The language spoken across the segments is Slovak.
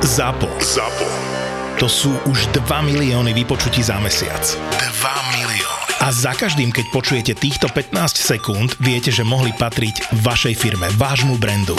ZAPO. ZAPO. To sú už 2 milióny vypočutí za mesiac. 2 milióny. A za každým, keď počujete týchto 15 sekúnd, viete, že mohli patriť vašej firme, vášmu brandu.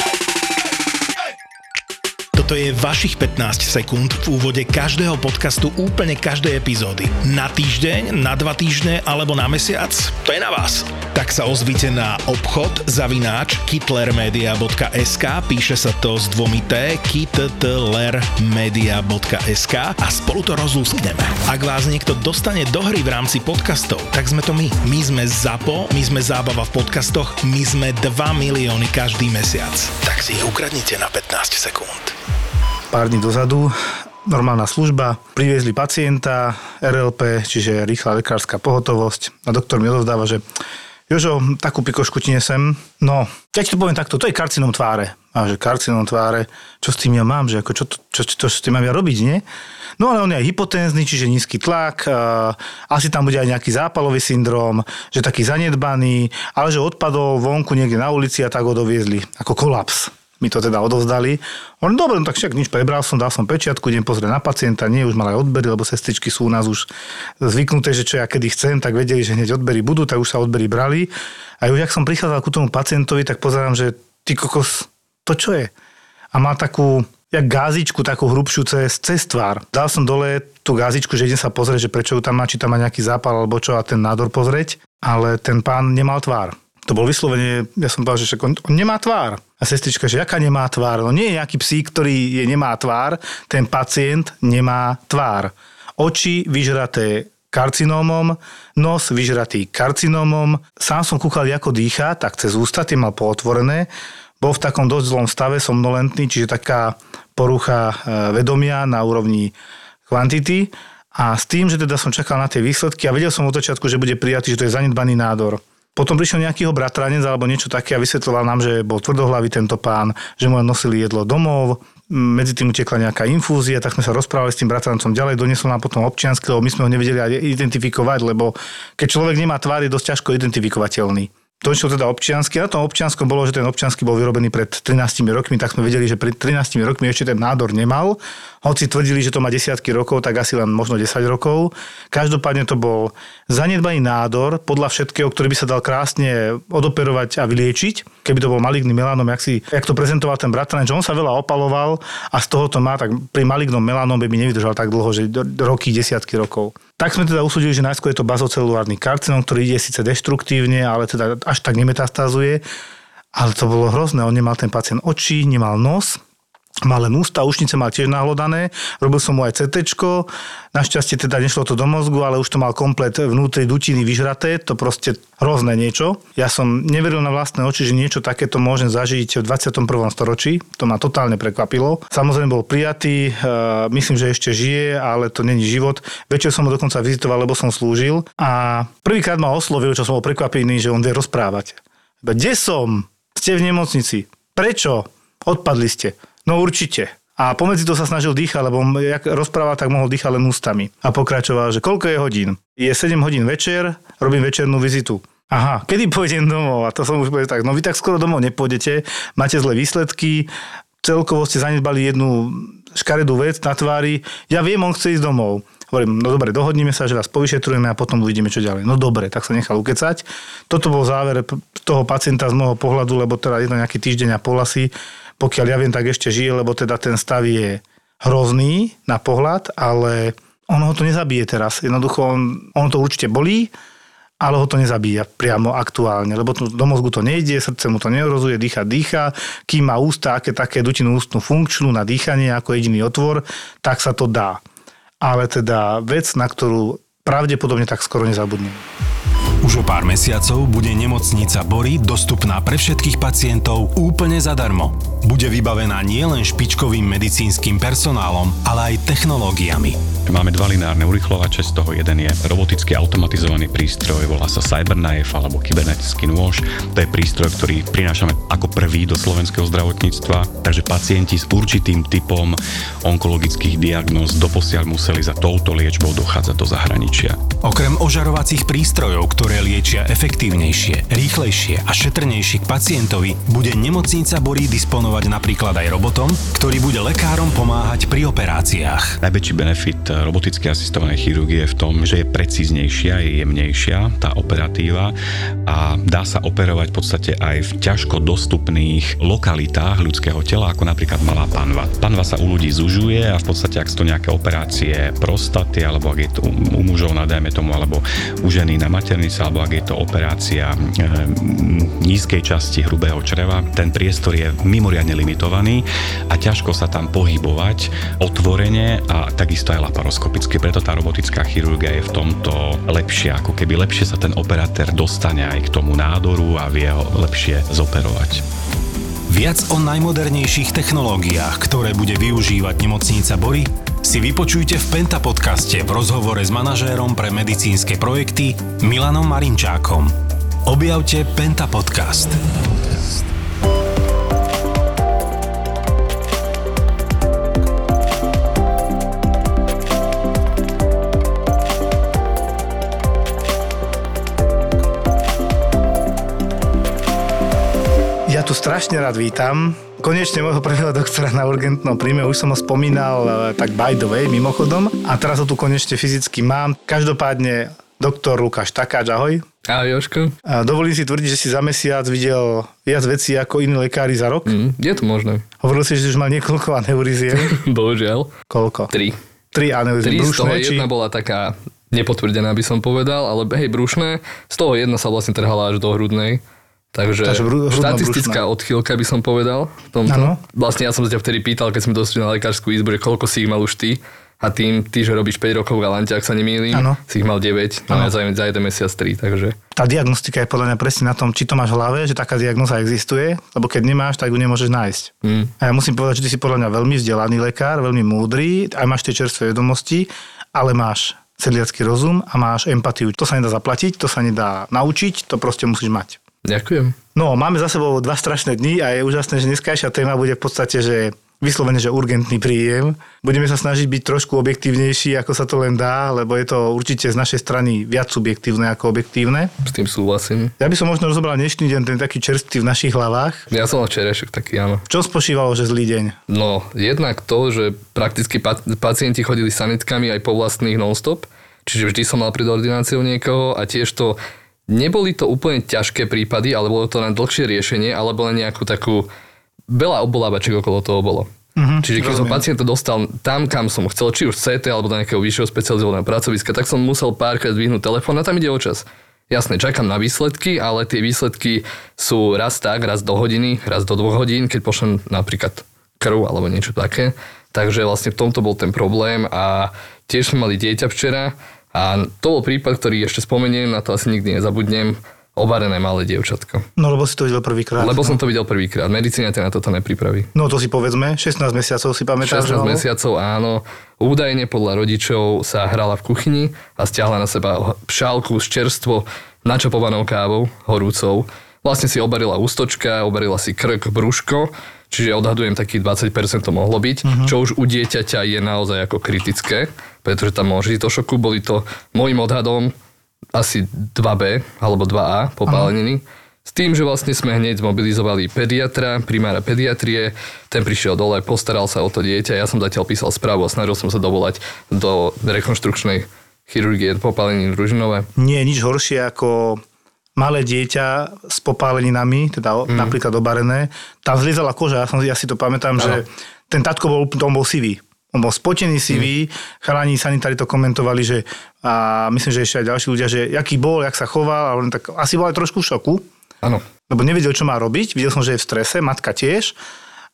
Toto je vašich 15 sekúnd v úvode každého podcastu úplne každej epizódy. Na týždeň, na dva týždne alebo na mesiac? To je na vás. Tak sa ozvite na obchod zavináč kitlermedia.sk píše sa to s dvomi T kitlermedia.sk a spolu to rozlúskneme. Ak vás niekto dostane do hry v rámci podcastov, tak sme to my. My sme ZAPO, my sme zábava v podcastoch, my sme 2 milióny každý mesiac. Tak si ich ukradnite na 15 sekúnd. Pár dní dozadu normálna služba, priviezli pacienta, RLP, čiže rýchla lekárska pohotovosť a doktor mi odovzdáva, že Jožo, takú pikošku ti nesem. No, ja ti to poviem takto, to je karcinom tváre. A že karcinom tváre, čo s tým ja mám, že ako, čo, čo, čo, čo s tým mám ja robiť, nie? No ale on je aj hypotenzný, čiže nízky tlak, a asi tam bude aj nejaký zápalový syndrom, že taký zanedbaný, ale že odpadol vonku niekde na ulici a tak ho doviezli ako kolaps mi to teda odovzdali. On, dobre, no tak však nič, prebral som, dal som pečiatku, idem pozrieť na pacienta, nie, už mal aj odbery, lebo sestričky sú u nás už zvyknuté, že čo ja kedy chcem, tak vedeli, že hneď odbery budú, tak už sa odbery brali. A už ak som prichádzal ku tomu pacientovi, tak pozerám, že ty kokos, to čo je? A má takú, jak gázičku, takú hrubšiu cez, cez tvár. Dal som dole tú gázičku, že idem sa pozrieť, že prečo ju tam má, či tam má nejaký zápal alebo čo a ten nádor pozrieť. Ale ten pán nemal tvár. To bol vyslovene, ja som povedal, že on, on nemá tvár. A sestrička, že aká nemá tvár? No nie je nejaký psík, ktorý je nemá tvár, ten pacient nemá tvár. Oči vyžraté karcinómom, nos vyžratý karcinómom. Sám som kúkal, ako dýcha, tak cez ústa, tie mal pootvorené. Bol v takom dosť zlom stave, somnolentný, čiže taká porucha e, vedomia na úrovni kvantity. A s tým, že teda som čakal na tie výsledky a vedel som od začiatku, že bude prijatý, že to je zanedbaný nádor. Potom prišiel nejaký bratranec alebo niečo také a vysvetloval nám, že bol tvrdohlavý tento pán, že mu nosili jedlo domov, medzi tým utekla nejaká infúzia, tak sme sa rozprávali s tým bratrancom ďalej, doniesol nám potom občiansky, lebo my sme ho nevedeli identifikovať, lebo keď človek nemá tvár, je dosť ťažko identifikovateľný došiel teda občiansky. Na tom občianskom bolo, že ten občiansky bol vyrobený pred 13 rokmi, tak sme vedeli, že pred 13 rokmi ešte ten nádor nemal. Hoci tvrdili, že to má desiatky rokov, tak asi len možno 10 rokov. Každopádne to bol zanedbaný nádor, podľa všetkého, ktorý by sa dal krásne odoperovať a vyliečiť. Keby to bol maligný melanom, jak, si, jak to prezentoval ten bratranec, že on sa veľa opaloval a z toho to má, tak pri malignom melanom by nevydržal tak dlho, že roky, desiatky rokov. Tak sme teda usúdili, že najskôr je to bazocelulárny karcinom, ktorý ide síce deštruktívne, ale teda až tak nemetastázuje. Ale to bolo hrozné, on nemal ten pacient oči, nemal nos, len ústa, ušnice mal tiež nahlodané, robil som mu aj CT, našťastie teda nešlo to do mozgu, ale už to mal komplet vnútri dutiny vyžraté, to proste hrozné niečo. Ja som neveril na vlastné oči, že niečo takéto môžem zažiť v 21. storočí, to ma totálne prekvapilo. Samozrejme bol prijatý, uh, myslím, že ešte žije, ale to není život. Večer som ho dokonca vizitoval, lebo som slúžil a prvýkrát ma oslovil, čo som bol prekvapený, že on vie rozprávať. Kde som? Ste v nemocnici. Prečo? Odpadli ste. No určite. A pomedzi to sa snažil dýchať, lebo jak rozprával, tak mohol dýchať len ústami. A pokračoval, že koľko je hodín? Je 7 hodín večer, robím večernú vizitu. Aha, kedy pôjdem domov? A to som už povedal tak, no vy tak skoro domov nepôjdete, máte zlé výsledky, celkovo ste zanedbali jednu škaredú vec na tvári, ja viem, on chce ísť domov. Hovorím, no dobre, dohodnime sa, že vás povyšetrujeme a potom uvidíme, čo ďalej. No dobre, tak sa nechal ukecať. Toto bol záver toho pacienta z môjho pohľadu, lebo teda je to nejaký týždeň a pol asi pokiaľ ja viem, tak ešte žije, lebo teda ten stav je hrozný na pohľad, ale ono ho to nezabije teraz. Jednoducho, on, ono to určite bolí, ale ho to nezabíja priamo aktuálne, lebo do mozgu to nejde, srdce mu to neorozuje, dýcha, dýcha, kým má ústa, aké také dutinu ústnu funkčnú na dýchanie ako jediný otvor, tak sa to dá. Ale teda vec, na ktorú pravdepodobne tak skoro nezabudnem. Už o pár mesiacov bude nemocnica Bory dostupná pre všetkých pacientov úplne zadarmo. Bude vybavená nielen špičkovým medicínskym personálom, ale aj technológiami. Máme dva lineárne urychlovače, z toho jeden je roboticky automatizovaný prístroj, volá sa Cyberknife alebo kybernetický nôž. To je prístroj, ktorý prinášame ako prvý do slovenského zdravotníctva, takže pacienti s určitým typom onkologických diagnóz doposiaľ museli za touto liečbou dochádzať do zahraničia. Okrem ožarovacích prístrojov, ktoré ktoré liečia efektívnejšie, rýchlejšie a šetrnejšie k pacientovi, bude nemocnica Borí disponovať napríklad aj robotom, ktorý bude lekárom pomáhať pri operáciách. Najväčší benefit roboticky asistovanej chirurgie je v tom, že je precíznejšia, je jemnejšia tá operatíva a dá sa operovať v podstate aj v ťažko dostupných lokalitách ľudského tela, ako napríklad malá panva. Panva sa u ľudí zužuje a v podstate, ak sú to nejaké operácie prostaty, alebo ak je to u mužov dajme tomu, alebo u ženy na maternice, alebo ak je to operácia e, nízkej časti hrubého čreva, ten priestor je mimoriadne limitovaný a ťažko sa tam pohybovať otvorene a takisto aj laparoskopicky. Preto tá robotická chirurgia je v tomto lepšia, ako keby lepšie sa ten operátor dostane aj k tomu nádoru a vie ho lepšie zoperovať. Viac o najmodernejších technológiách, ktoré bude využívať nemocnica Bory, si vypočujte v Penta podcaste v rozhovore s manažérom pre medicínske projekty Milanom Marinčákom. Objavte Penta podcast. Tu strašne rád vítam konečne môjho prvého doktora na urgentnom príjme, už som ho spomínal tak by the way, mimochodom. A teraz ho tu konečne fyzicky mám. Každopádne doktor Lukáš Takáč, ahoj. Ahoj Joško. A dovolím si tvrdiť, že si za mesiac videl viac vecí ako iní lekári za rok. Mm, je to možné. Hovoril si, že už mal niekoľko aneuriziem. Bohužiaľ. Koľko? Tri. Tri aneuriziem. Tri z toho či... jedna bola taká nepotvrdená, by som povedal, ale hej, brušné. Z toho jedna sa vlastne trhala až do hrudnej. Takže, Takže štatistická brušná. odchýlka by som povedal. V tomto. Ano. Vlastne ja som sa ťa vtedy pýtal, keď sme došli na lekárskú izbu, že koľko si ich mal už ty. A tým, ty, že robíš 5 rokov v Galante, ak sa nemýlim, ano. si ich mal 9, no ja za, za jeden mesiac 3, takže... Tá diagnostika je podľa mňa presne na tom, či to máš v hlave, že taká diagnoza existuje, lebo keď nemáš, tak ju nemôžeš nájsť. Mm. A ja musím povedať, že ty si podľa mňa veľmi vzdelaný lekár, veľmi múdry, aj máš tie čerstvé vedomosti, ale máš celiacký rozum a máš empatiu. To sa nedá zaplatiť, to sa nedá naučiť, to proste musíš mať. Ďakujem. No, máme za sebou dva strašné dni a je úžasné, že dneskajšia téma bude v podstate, že vyslovene, že urgentný príjem. Budeme sa snažiť byť trošku objektívnejší, ako sa to len dá, lebo je to určite z našej strany viac subjektívne ako objektívne. S tým súhlasím. Ja by som možno rozobral dnešný deň, ten taký čerstvý v našich hlavách. Ja som včerajšok taký, áno. Čo spočívalo, že zlý deň? No, jednak to, že prakticky pacienti chodili sanitkami aj po vlastných non-stop, čiže vždy som mal pred ordináciou niekoho a tiež to Neboli to úplne ťažké prípady, ale bolo to len dlhšie riešenie, alebo len nejakú takú... Veľa obolávaček okolo toho bolo. Uh-huh, Čiže keď som pacienta dostal tam, kam som chcel, či už CT alebo do nejakého vyššieho specializovaného pracoviska, tak som musel párkrát vyhnúť telefón a tam ide o čas. Jasne, čakám na výsledky, ale tie výsledky sú raz tak, raz do hodiny, raz do dvoch hodín, keď pošlem napríklad krv alebo niečo také. Takže vlastne v tomto bol ten problém a tiež sme mali dieťa včera, a to bol prípad, ktorý ešte spomeniem, na to asi nikdy nezabudnem, obarené malé dievčatko. No lebo si to videl prvýkrát. Lebo no. som to videl prvýkrát. Medicína ťa na toto nepripraví. No to si povedzme, 16 mesiacov si pamätáš. 16 mesiacov, áno. Údajne podľa rodičov sa hrala v kuchyni a stiahla na seba šálku s čerstvo načapovanou kávou, horúcou. Vlastne si obarila ústočka, obarila si krk, brúško Čiže odhadujem takých 20% to mohlo byť, uh-huh. čo už u dieťaťa je naozaj ako kritické, pretože tam môže do šoku. Boli to môjim odhadom asi 2B alebo 2A popáleniny. Uh-huh. S tým, že vlastne sme hneď zmobilizovali pediatra, primára pediatrie, ten prišiel dole, postaral sa o to dieťa, ja som zatiaľ písal správu a snažil som sa dovolať do rekonštrukčnej chirurgie popáleniny družinové. Nie je nič horšie ako malé dieťa s popáleninami, teda mm. napríklad obarené, tam zliezala koža, ja, som, ja si to pamätám, no. že ten tatko bol, on bol sivý. On bol spotený sivý, mm. chalani sanitári to komentovali, že a myslím, že ešte aj ďalší ľudia, že aký bol, jak sa choval, ale tak asi bol aj trošku v šoku. Áno. Lebo nevedel, čo má robiť, videl som, že je v strese, matka tiež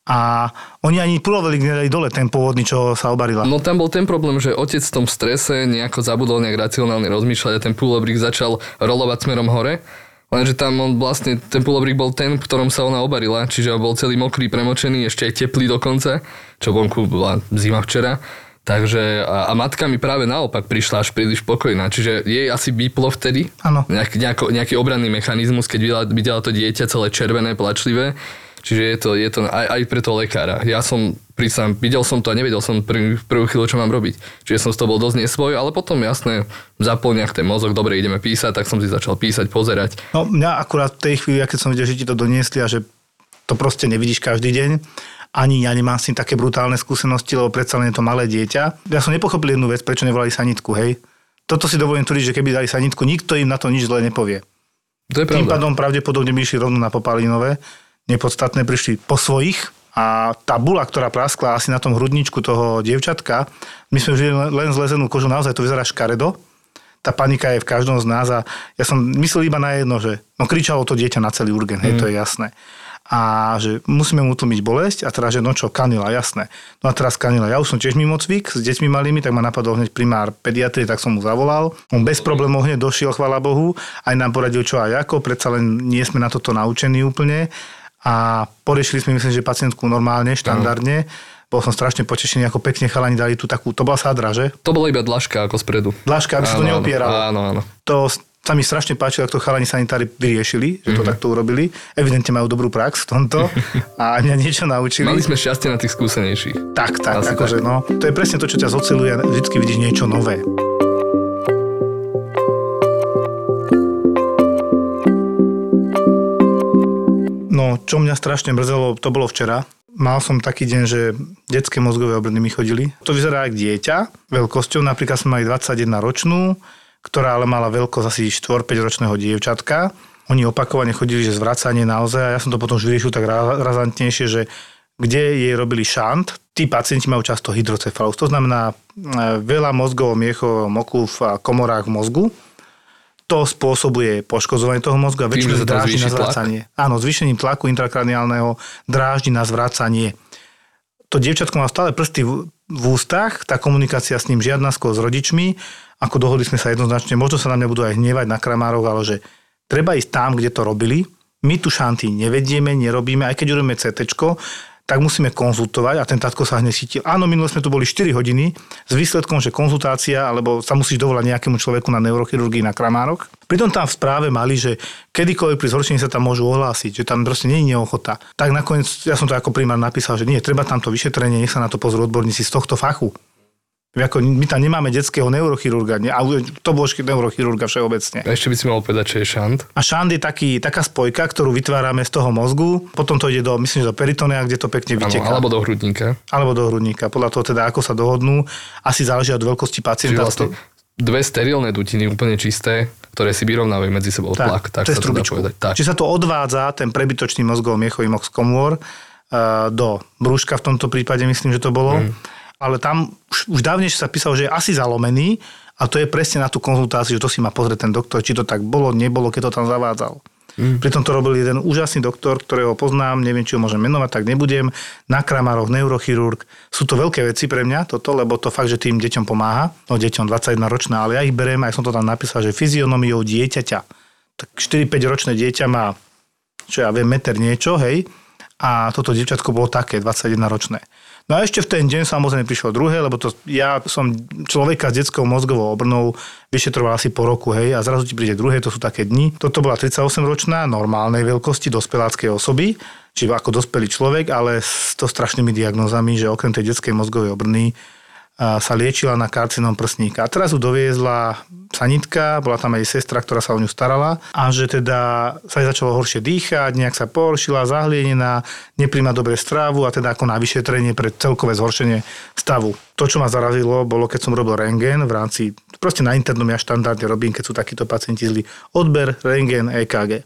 a oni ani pulovelik nedali dole, ten pôvodný, čo sa obarila. No tam bol ten problém, že otec v tom strese nejako zabudol nejak racionálne rozmýšľať a ten pulobrik začal rolovať smerom hore. Lenže tam on vlastne, ten pulobrik bol ten, v ktorom sa ona obarila, čiže bol celý mokrý, premočený, ešte aj teplý dokonca, čo vonku bola zima včera. Takže a, a matka mi práve naopak prišla až príliš spokojná, čiže jej asi vyplo vtedy ano. Nejak, nejako, nejaký obranný mechanizmus, keď videla, videla to dieťa celé červené, plačlivé Čiže je to, je to aj, aj pre toho lekára. Ja som, prísam, videl som to a nevedel som prvý, prvú chvíľu, čo mám robiť. Čiže som z toho bol dosť nesvoj, ale potom jasné, zapol nejak ten mozog, dobre, ideme písať, tak som si začal písať, pozerať. No mňa akurát v tej chvíli, keď som videl, že ti to doniesli a že to proste nevidíš každý deň. Ani ja nemám s tým také brutálne skúsenosti, lebo predsa len je to malé dieťa. Ja som nepochopil jednu vec, prečo nevolali sanitku, hej. Toto si dovolím tvrdiť, že keby dali sanitku, nikto im na to nič zle nepovie. To je Tým pravda. pádom pravdepodobne by išli rovno na popalinové. Nepodstatné prišli po svojich a tá bula, ktorá praskla asi na tom hrudničku toho dievčatka, my sme žili len- zlezenú kožu, naozaj to vyzerá škaredo. Tá panika je v každom z nás a ja som myslel iba na jedno, že no kričalo to dieťa na celý urgen, hej, to je jasné. A že musíme mu tlmiť bolesť a teraz, že no čo, kanila, jasné. No a teraz kanila. Ja už som tiež mimo cvik s deťmi malými, tak ma napadol hneď primár pediatrie, tak som mu zavolal. On bez problémov hneď došiel, chvala Bohu, aj nám poradil čo aj ako, predsa len nie sme na toto naučení úplne. A poriešili sme, myslím, že pacientku normálne, štandardne. Bol som strašne potešený, ako pekne chalani dali tú takú, to bola sádra, že? To bola iba dlažka ako spredu. Dlažka, aby sa to neopieralo. Áno, áno. To sa mi strašne páčilo, ako to chalani sanitári vyriešili, že to Mhm. takto urobili. Evidentne majú dobrú prax v tomto a mňa niečo naučili. Mali sme šťastie na tých skúsenejších. Tak, tak, Asi akože no. To je presne to, čo ťa zoceluje vždycky vidíš niečo nové. Čo mňa strašne mrzelo, to bolo včera. Mal som taký deň, že detské mozgové obrny mi chodili. To vyzerá ako dieťa veľkosťou. Napríklad sme mali 21 ročnú, ktorá ale mala veľkosť asi 4-5 ročného dievčatka. Oni opakovane chodili, že zvracanie naozaj. A ja som to potom už vyriešil tak ra- razantnejšie, že kde jej robili šant, tí pacienti majú často hydrocefalus. To znamená e, veľa mozgového miechov moku v komorách v mozgu. To spôsobuje poškozovanie toho mozgu a väčšinou dráždi na zvýši tlak? zvracanie. Áno, zvýšením tlaku intrakraniálneho dráždi na zvracanie. To dievčatko má stále prsty v, v ústach, tá komunikácia s ním žiadna skôr s rodičmi, ako dohodli sme sa jednoznačne, možno sa na mňa budú aj hnevať na kramároch, ale že treba ísť tam, kde to robili. My tu šanty nevedieme, nerobíme, aj keď urobíme CT, tak musíme konzultovať a ten tatko sa hneď chytil. Áno, minule sme tu boli 4 hodiny s výsledkom, že konzultácia, alebo sa musíš dovolať nejakému človeku na neurochirurgii na Kramárok. Pritom tam v správe mali, že kedykoľvek pri zhoršení sa tam môžu ohlásiť, že tam proste nie je neochota. Tak nakoniec, ja som to ako primár napísal, že nie, treba tam to vyšetrenie, nech sa na to pozrú odborníci z tohto fachu. Ako, my tam nemáme detského neurochirurga, ne, a to bol neurochirurga všeobecne. A ešte by si mal povedať, čo je šant. A šant je taký, taká spojka, ktorú vytvárame z toho mozgu, potom to ide do, myslím, do peritonea, kde to pekne vyteká. alebo do hrudníka. alebo do hrudníka. Podľa toho teda, ako sa dohodnú, asi záleží od veľkosti Čiže pacienta. vlastne dve sterilné dutiny úplne čisté, ktoré si vyrovnávajú medzi sebou tlak. Tak cez sa to dá povedať. Tak. Čiže sa to odvádza, ten prebytočný mozgový miechový mox komôr, eh, do brúška v tomto prípade, myslím, že to bolo. Mm. Ale tam už, už dávnejšie sa písalo, že je asi zalomený a to je presne na tú konzultáciu, že to si má pozrieť ten doktor, či to tak bolo, nebolo, keď to tam zavádzal. Mm. Pritom to robil jeden úžasný doktor, ktorého poznám, neviem, či ho môžem menovať, tak nebudem. Na Kramároch, neurochirurg. Sú to veľké veci pre mňa, toto, lebo to fakt, že tým deťom pomáha. No deťom 21 ročná, ale ja ich berem, aj som to tam napísal, že fyzionomiou dieťaťa. Tak 4-5 ročné dieťa má, čo ja viem, meter niečo, hej. A toto dievčatko bolo také, 21 ročné. No a ešte v ten deň samozrejme prišlo druhé, lebo to, ja som človeka s detskou mozgovou obrnou vyšetroval asi po roku, hej, a zrazu ti príde druhé, to sú také dni. Toto bola 38-ročná, normálnej veľkosti, dospeláckej osoby, či ako dospelý človek, ale s to strašnými diagnózami, že okrem tej detskej mozgovej obrny sa liečila na karcinom prsníka. A teraz ju doviezla sanitka, bola tam aj sestra, ktorá sa o ňu starala a že teda sa jej začalo horšie dýchať, nejak sa pohoršila, zahlienená, nepríjma dobre strávu a teda ako na vyšetrenie pre celkové zhoršenie stavu. To, čo ma zarazilo, bolo, keď som robil rengen v rámci, proste na internom ja štandardne robím, keď sú takíto pacienti zlí, odber, rengen, EKG.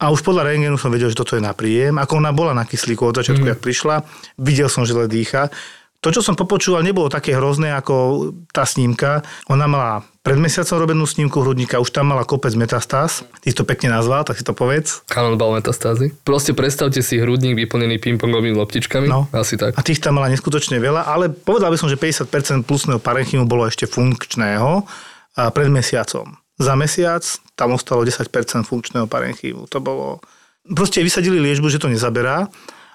A už podľa rengenu som vedel, že toto je na príjem. Ako ona bola na kyslíku od začiatku, mm. jak prišla, videl som, že le dýcha. To, čo som popočúval, nebolo také hrozné ako tá snímka. Ona mala pred mesiacom robenú snímku hrudníka, už tam mala kopec metastáz. Ty si to pekne nazval, tak si to povedz. Cannonball metastázy. Proste predstavte si hrudník vyplnený pingpongovými loptičkami. No. Asi tak. A tých tam mala neskutočne veľa, ale povedal by som, že 50% plusného parenchymu bolo ešte funkčného a pred mesiacom. Za mesiac tam ostalo 10% funkčného parenchymu. To bolo... Proste vysadili liečbu, že to nezaberá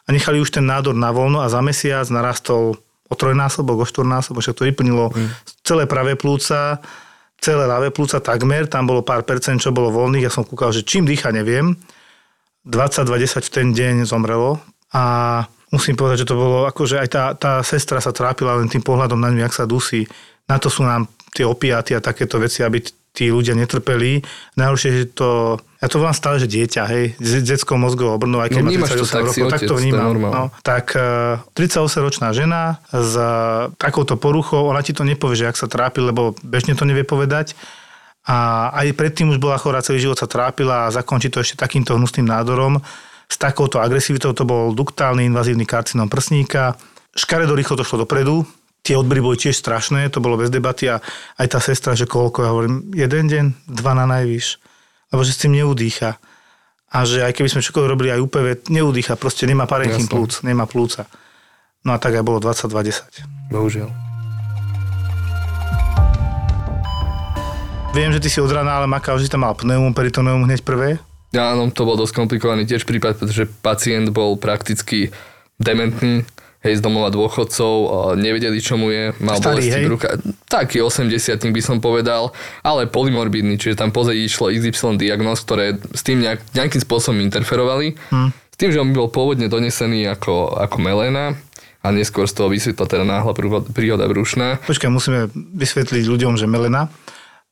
a nechali už ten nádor na voľno a za mesiac narastol o trojnásobok, o štvornásobok, však to vyplnilo mm. celé pravé plúca, celé ľavé plúca takmer, tam bolo pár percent, čo bolo voľných, ja som kúkal, že čím dýcha, neviem. 22-10 v ten deň zomrelo a musím povedať, že to bolo, akože aj tá, tá sestra sa trápila len tým pohľadom na ňu, jak sa dusí. Na to sú nám tie opiaty a takéto veci, aby tí ľudia netrpeli. Najhoršie je to ja to volám stále, že dieťa, hej, s detskou mozgovou obrnou, aj keď No má vnímaš to 38 tak, rokov, tak to to vnímam. normálne. no, tak eh, 38-ročná žena s eh, takouto poruchou, ona ti to nepovie, že ak sa trápi, lebo bežne to nevie povedať. A aj predtým už bola chorá, celý život sa trápila a zakončí to ešte takýmto hnusným nádorom. S takouto agresivitou to bol duktálny invazívny karcinom prsníka. Škaredo rýchlo to šlo dopredu, tie odbery boli tiež strašné, to bolo bez debaty a aj tá sestra, že koľko, ja hovorím, jeden deň, dva na najvyš, lebo že s tým neudýcha. A že aj keby sme čokoľvek robili aj UPV, neudýcha, proste nemá parenchym plúc, nemá plúca. No a tak aj bolo 22-10. Bohužiaľ. Viem, že ty si od rána ale makal, že tam mal pneum, peritoneum hneď prvé. Áno, to bol dosť komplikovaný tiež prípad, pretože pacient bol prakticky dementný, hej, z domova dôchodcov, a nevedeli, čo mu je, mal Starý, bolesti brucha. Taký 80 by som povedal, ale polymorbidný, čiže tam pozadí išlo XY diagnóz, ktoré s tým nejak, nejakým spôsobom interferovali. Hm. S tým, že on bol pôvodne donesený ako, ako melena a neskôr z toho vysvetla teda náhla príhoda brušná. Počkaj, musíme vysvetliť ľuďom, že Melena,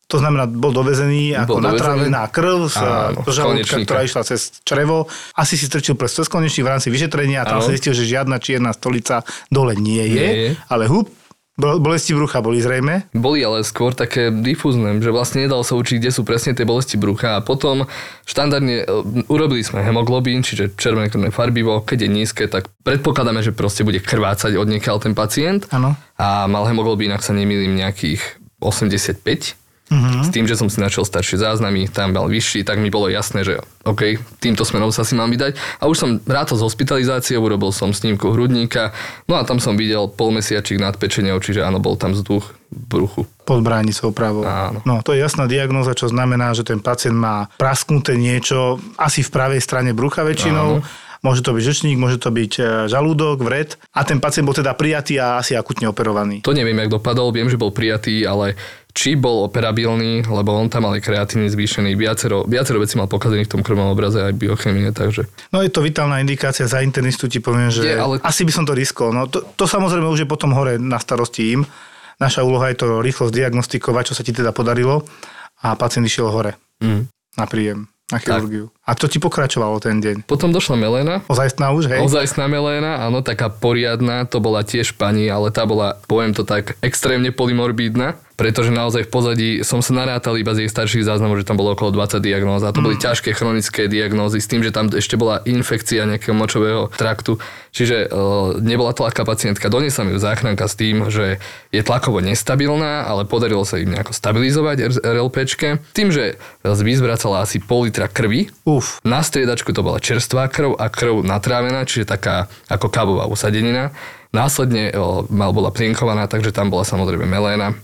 to znamená, bol dovezený ako Bol natrávená krv z z žalúdka, ktorá išla cez črevo. Asi si strčil prst cez konečník v rámci vyšetrenia a tam sa zistil, že žiadna čierna stolica dole nie je, Nie je. ale hup, bol- bolesti brucha boli zrejme. Boli ale skôr také difúzne, že vlastne nedalo sa učiť, kde sú presne tie bolesti brucha a potom štandardne e, urobili sme hemoglobín, čiže červené krvné farbivo, keď je nízke, tak predpokladáme, že proste bude krvácať od ten pacient Áno. a mal hemoglobín, ak sa nemýlim, nejakých 85. Mhm. S tým, že som si našiel staršie záznamy, tam mal vyšší, tak mi bolo jasné, že OK, týmto smerom sa si mám vydať. A už som rátol s hospitalizáciou, urobil som snímku hrudníka, no a tam som videl polmesiačik nad pečenou, čiže áno, bol tam vzduch v bruchu. pod bránicou pravou. Áno. No, to je jasná diagnóza, čo znamená, že ten pacient má prasknuté niečo asi v pravej strane brucha väčšinou. Môže to byť žečník, môže to byť e, žalúdok, vred. A ten pacient bol teda prijatý a asi akutne operovaný. To neviem, jak dopadol, viem, že bol prijatý, ale či bol operabilný, lebo on tam mal aj kreatíny zvýšený, viacero, viacero vecí mal pokazených v tom krvnom obraze aj biochemie, takže No je to vitálna indikácia, za internistu ti poviem, že Je, ale- asi by som to riskol. No to, to samozrejme už je potom hore na starosti im. Naša úloha je to rýchlo zdiagnostikovať, čo sa ti teda podarilo a pacient išiel hore mm. na príjem, na chirurgiu. A to ti pokračovalo ten deň? Potom došla Melena, Ozajstná už, hej? Ozajstná Melena, áno, taká poriadna, to bola tiež pani, ale tá bola, poviem to tak, extrémne polymorbídna, pretože naozaj v pozadí som sa narátal iba z jej starších záznamov, že tam bolo okolo 20 diagnóz a to boli ťažké chronické diagnózy s tým, že tam ešte bola infekcia nejakého močového traktu, čiže e, nebola to ľahká pacientka. Doniesla mi ju záchranka s tým, že je tlakovo nestabilná, ale podarilo sa im nejako stabilizovať RLPčke. Tým, že vyzvracala asi pol litra krvi, Uf. na striedačku to bola čerstvá krv a krv natrávená, čiže taká ako kávová usadenina. Následne o, mal bola plienkovaná, takže tam bola samozrejme meléna.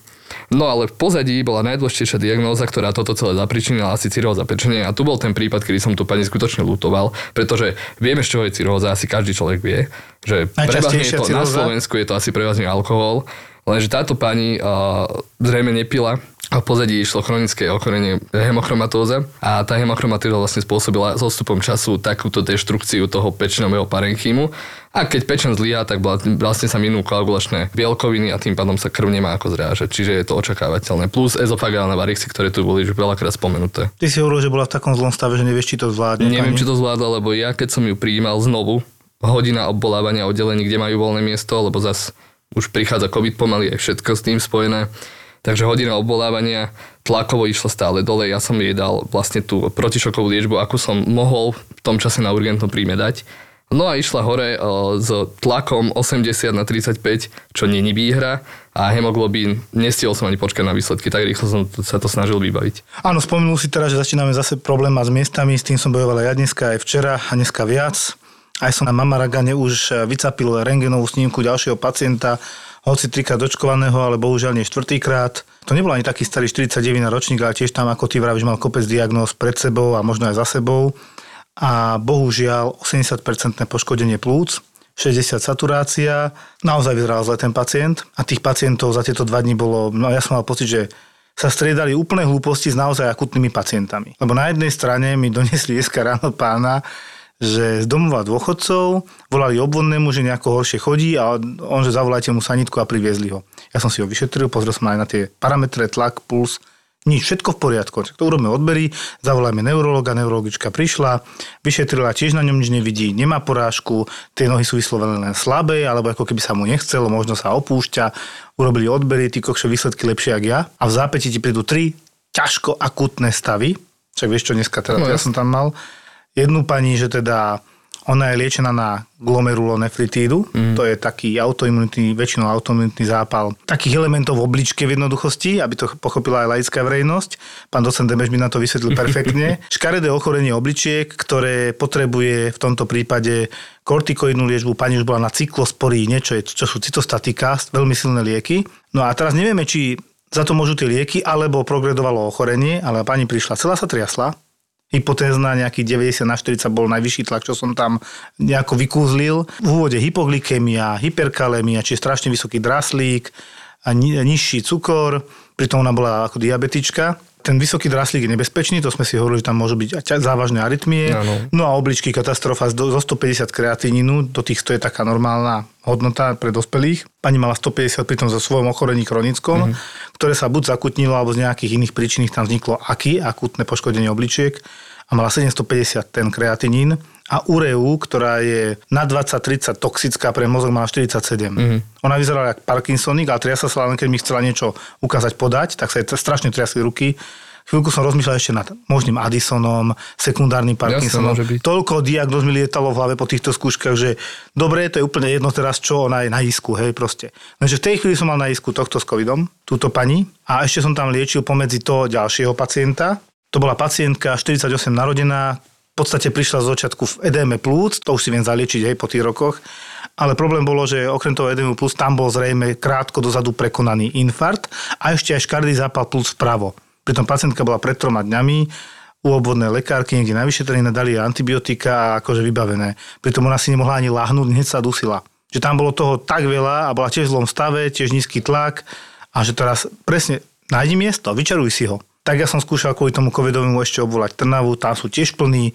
No ale v pozadí bola najdôležitejšia diagnóza, ktorá toto celé zapričinila asi cirhóza pečenie a tu bol ten prípad, kedy som tu pani skutočne lutoval, pretože vieme, z čoho je cirhóza, asi každý človek vie, že prevažne je to na cirhóza? Slovensku je to asi prevažne alkohol, lenže táto pani uh, zrejme nepila a v pozadí išlo chronické ochorenie hemochromatóza a tá hemochromatóza vlastne spôsobila s odstupom času takúto deštrukciu toho pečenového parenchymu a keď pečen zlyha, tak vla- vlastne sa minú koagulačné bielkoviny a tým pádom sa krv nemá ako zrážať, čiže je to očakávateľné. Plus ezofagálne varixy, ktoré tu boli už veľakrát spomenuté. Ty si hovoril, že bola v takom zlom stave, že nevieš, či to zvládne. Neviem, pani. či to zvládla, lebo ja keď som ju prijímal znovu, hodina obvolávania oddelení, kde majú voľné miesto, lebo zas už prichádza COVID pomaly aj všetko s tým spojené. Takže hodina obvolávania, tlakovo išlo stále dole, ja som jej dal vlastne tú protišokovú liečbu, akú som mohol v tom čase na urgentnom príjme dať. No a išla hore o, s tlakom 80 na 35, čo není výhra a hemoglobín, nestihol som ani počkať na výsledky, tak rýchlo som to- sa to snažil vybaviť. Áno, spomenul si teraz, že začíname zase problém s miestami, s tým som bojoval aj ja dneska, aj včera a dneska viac. Aj som na Mamaragane už eh, vycapil rengenovú snímku ďalšieho pacienta, hoci trikrát dočkovaného, ale bohužiaľ nie štvrtýkrát. To nebol ani taký starý 49 ročník, ale tiež tam, ako ty vravíš, mal kopec diagnóz pred sebou a možno aj za sebou. A bohužiaľ 80% poškodenie plúc, 60 saturácia, naozaj vyzeral zle ten pacient a tých pacientov za tieto dva dní bolo, no ja som mal pocit, že sa striedali úplné hlúposti s naozaj akutnými pacientami. Lebo na jednej strane mi donesli dneska ráno pána, že z domova dôchodcov volali obvodnému, že nejako horšie chodí a on, že zavolajte mu sanitku a priviezli ho. Ja som si ho vyšetril, pozrel som aj na tie parametre, tlak, puls, Nič, všetko v poriadku. Tak to urobíme odbery, zavolajme neurologa, neurologička prišla, vyšetrila, tiež na ňom nič nevidí, nemá porážku, tie nohy sú vyslovené len slabé, alebo ako keby sa mu nechcelo, možno sa opúšťa, urobili odbery, ty kokšo výsledky lepšie ako ja. A v zápäti ti prídu tri ťažko akutné stavy, však vieš čo dneska, teda, No, ja som tam mal jednu pani, že teda ona je liečená na glomerulonefritídu, mm. to je taký autoimunitný, väčšinou autoimunitný zápal takých elementov v obličke v jednoduchosti, aby to pochopila aj laická verejnosť. Pán docent Demeš mi na to vysvetlil perfektne. Škaredé ochorenie obličiek, ktoré potrebuje v tomto prípade kortikoidnú liečbu, pani už bola na cyklosporí, niečo je, čo sú cytostatika, veľmi silné lieky. No a teraz nevieme, či za to môžu tie lieky, alebo progredovalo ochorenie, ale pani prišla, celá sa triasla, hypotézna, nejaký 90 na 40 bol najvyšší tlak, čo som tam nejako vykúzlil. V úvode hypoglykemia, hyperkalémia, čiže strašne vysoký draslík a ni- nižší cukor, pritom ona bola ako diabetička. Ten vysoký draslík je nebezpečný, to sme si hovorili, že tam môžu byť závažné arytmie. Áno. No a obličky katastrofa zo zo 150 kreatininu, do tých 100 je taká normálna hodnota pre dospelých. Pani mala 150 pri tom zo svojom ochorení chronickom, mm-hmm. ktoré sa buď zakutnilo, alebo z nejakých iných príčin tam vzniklo aký, akutné poškodenie obličiek a mala 750 ten kreatinín a ureu, ktorá je na 20-30 toxická pre mozog, mala 47. Mm-hmm. Ona vyzerala ako Parkinsonik, ale triasla sa len keď mi chcela niečo ukázať, podať, tak sa jej strašne triasli ruky. Chvíľku som rozmýšľal ešte nad možným Addisonom, sekundárnym Parkinsonom. byť. Toľko diagnóz mi lietalo v hlave po týchto skúškach, že dobre, to je úplne jedno teraz, čo ona je na isku, hej, proste. Lenže v tej chvíli som mal na isku tohto s covidom, túto pani, a ešte som tam liečil pomedzi toho ďalšieho pacienta. To bola pacientka 48 narodená, podstate prišla z začiatku v edéme plúc, to už si viem zaliečiť hej, po tých rokoch, ale problém bolo, že okrem toho edému plúc tam bol zrejme krátko dozadu prekonaný infarkt a ešte aj škardý zápal plúc vpravo. Pritom pacientka bola pred troma dňami, u obvodnej lekárky niekde na vyšetrenie dali antibiotika a akože vybavené. Pritom ona si nemohla ani láhnuť, hneď sa dusila. Že tam bolo toho tak veľa a bola tiež v zlom stave, tiež nízky tlak a že teraz presne nájdi miesto, vyčaruj si ho. Tak ja som skúšal kvôli tomu covidovému ešte obvolať Trnavu, tam sú tiež plní.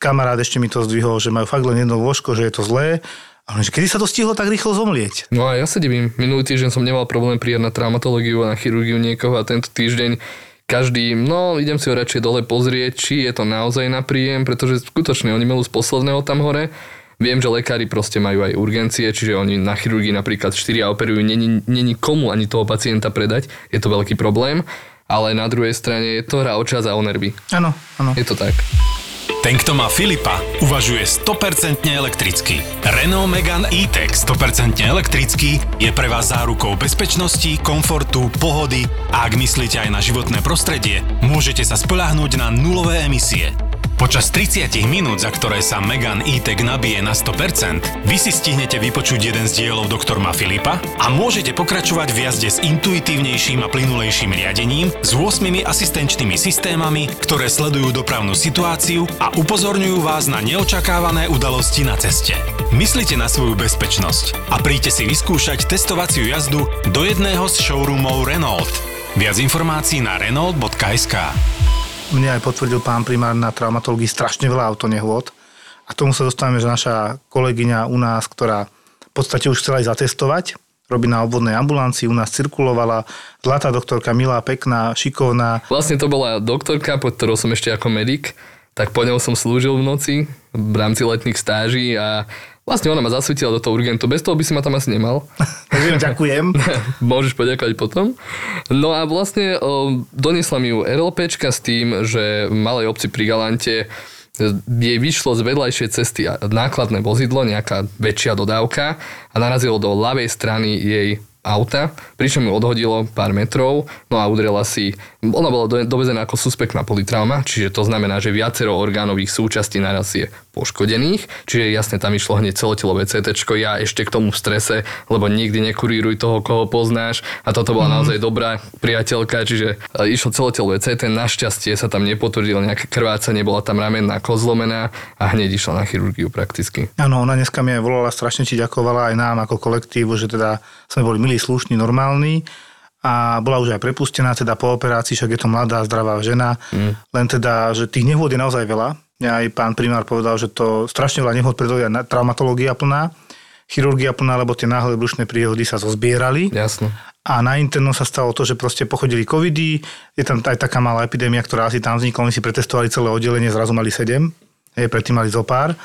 Kamarát ešte mi to zdvihol, že majú fakt len jedno lôžko, že je to zlé. A že kedy sa to stihlo tak rýchlo zomlieť? No a ja sa divím. Minulý týždeň som nemal problém prijať na traumatológiu a na chirurgiu niekoho a tento týždeň každý, no idem si ho radšej dole pozrieť, či je to naozaj na príjem, pretože skutočne oni melú z posledného tam hore. Viem, že lekári proste majú aj urgencie, čiže oni na chirurgii napríklad 4 operujú, není, není komu ani toho pacienta predať, je to veľký problém, ale na druhej strane je to hra o čas a o nervy. Áno, áno. Je to tak. Ten, kto má Filipa, uvažuje 100% elektricky. Renault Megane E-Tech 100% elektrický je pre vás zárukou bezpečnosti, komfortu, pohody a ak myslíte aj na životné prostredie, môžete sa spoľahnúť na nulové emisie. Počas 30 minút, za ktoré sa Megan E-Tech nabije na 100%, vy si stihnete vypočuť jeden z dielov doktorma Filipa a môžete pokračovať v jazde s intuitívnejším a plynulejším riadením, s 8 asistenčnými systémami, ktoré sledujú dopravnú situáciu a upozorňujú vás na neočakávané udalosti na ceste. Myslite na svoju bezpečnosť a príďte si vyskúšať testovaciu jazdu do jedného z showroomov Renault. Viac informácií na renault.sk Mne aj potvrdil pán primár na traumatológii strašne veľa autonehôd. A tomu sa dostávame, že naša kolegyňa u nás, ktorá v podstate už chcela aj zatestovať, robí na obvodnej ambulancii, u nás cirkulovala, zlatá doktorka, milá, pekná, šikovná. Vlastne to bola doktorka, pod ktorou som ešte ako medic, tak po ňou som slúžil v noci v rámci letných stáží a vlastne ona ma zasvietila do toho urgentu. Bez toho by si ma tam asi nemal. Ďakujem. Môžeš poďakovať potom. No a vlastne o, donesla mi ju RLPčka s tým, že v malej obci pri Galante e, jej vyšlo z vedľajšej cesty nákladné vozidlo, nejaká väčšia dodávka a narazilo do ľavej strany jej auta, pričom ju odhodilo pár metrov, no a udrela si, ona bola do- dovezená ako suspektná politrauma, čiže to znamená, že viacero orgánových súčastí naraz je poškodených, čiže jasne tam išlo hneď celotelové CT, ja ešte k tomu v strese, lebo nikdy nekuríruj toho, koho poznáš a toto bola mm. naozaj dobrá priateľka, čiže e, išlo celotelové CT, našťastie sa tam nepotvrdilo nejaké krvácanie, bola tam ramenná kozlomená a hneď išla na chirurgiu prakticky. Áno, ona dneska mi volala, strašne ti ďakovala aj nám ako kolektívu, že teda sme boli milí, slušní, normálni a bola už aj prepustená teda po operácii, však je to mladá, zdravá žena, mm. len teda, že tých nehôd je naozaj veľa. Aj pán primár povedal, že to strašne veľa nehôd predovia traumatológia plná, chirurgia plná, lebo tie náhle brušné príhody sa zozbierali. Jasno. a na internom sa stalo to, že proste pochodili covidy, je tam aj taká malá epidémia, ktorá asi tam vznikla, oni si pretestovali celé oddelenie, zrazu mali 7, hej, predtým mali zo pár.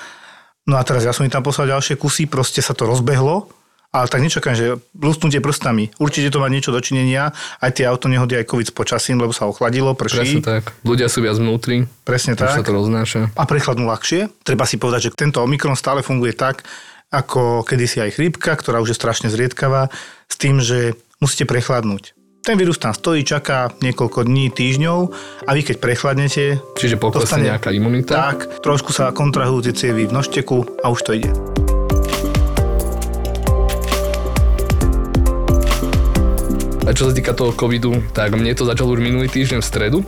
No a teraz ja som im tam poslal ďalšie kusy, proste sa to rozbehlo, ale tak nečakám, že blústnutie prstami. Určite to má niečo dočinenia, aj tie autonehody, aj covid s počasím, lebo sa ochladilo, prší. Presne tak. Ľudia sú viac vnútri. Presne tak. sa to roznáša. A prechladnú ľahšie. Treba si povedať, že tento Omikron stále funguje tak, ako kedysi aj chrípka, ktorá už je strašne zriedkavá, s tým, že musíte prechladnúť. Ten vírus tam stojí, čaká niekoľko dní, týždňov a vy keď prechladnete, Čiže poklesne Dostane- nejaká imunita. tak trošku sa kontrahujú tie cievy v nožteku a už to ide. A čo sa týka toho covidu, tak mne to začalo už minulý týždeň v stredu,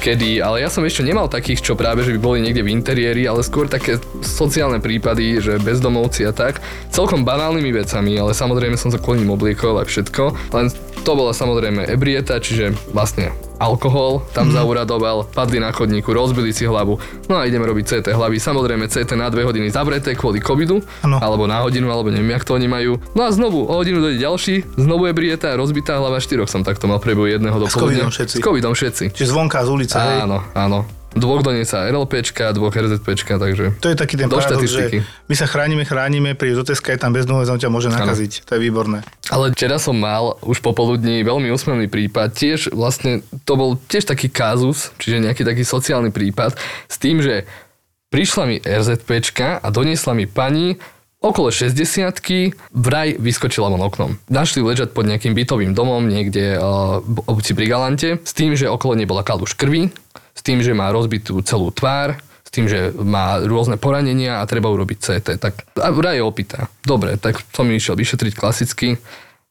kedy, ale ja som ešte nemal takých, čo práve, že by boli niekde v interiéri, ale skôr také sociálne prípady, že bezdomovci a tak, celkom banálnymi vecami, ale samozrejme som sa kvôli nim obliekol a všetko, len to bola samozrejme ebrieta, čiže vlastne alkohol tam mm. zauradoval, padli na chodníku, rozbili si hlavu, no a ideme robiť CT hlavy, samozrejme CT na dve hodiny zavreté kvôli covidu, Áno. alebo na hodinu, alebo neviem, jak to oni majú. No a znovu, o hodinu dojde ďalší, znovu je brieta, rozbitá hlava, štyroch som takto mal prebehu jedného do S covidom všetci. S covidom všetci. Čiže zvonka z ulice, hej. Áno, áno. Dvoch donieca RLPčka, dvoch RZPčka, takže... To je taký ten Do paradox, že my sa chránime, chránime, pri do je tam bezdomovec, on ťa môže nakaziť. To je výborné. Ale včera som mal už popoludní veľmi úsmevný prípad, tiež vlastne to bol tiež taký kázus, čiže nejaký taký sociálny prípad, s tým, že prišla mi RZPčka a doniesla mi pani okolo 60 vraj vyskočila von oknom. Našli ležať pod nejakým bytovým domom niekde uh, v obci pri Galante s tým, že okolo nej bola kaluž krvi, s tým, že má rozbitú celú tvár, s tým, že má rôzne poranenia a treba urobiť CT. Tak a vraj je opýta. Dobre, tak som mi išiel vyšetriť klasicky.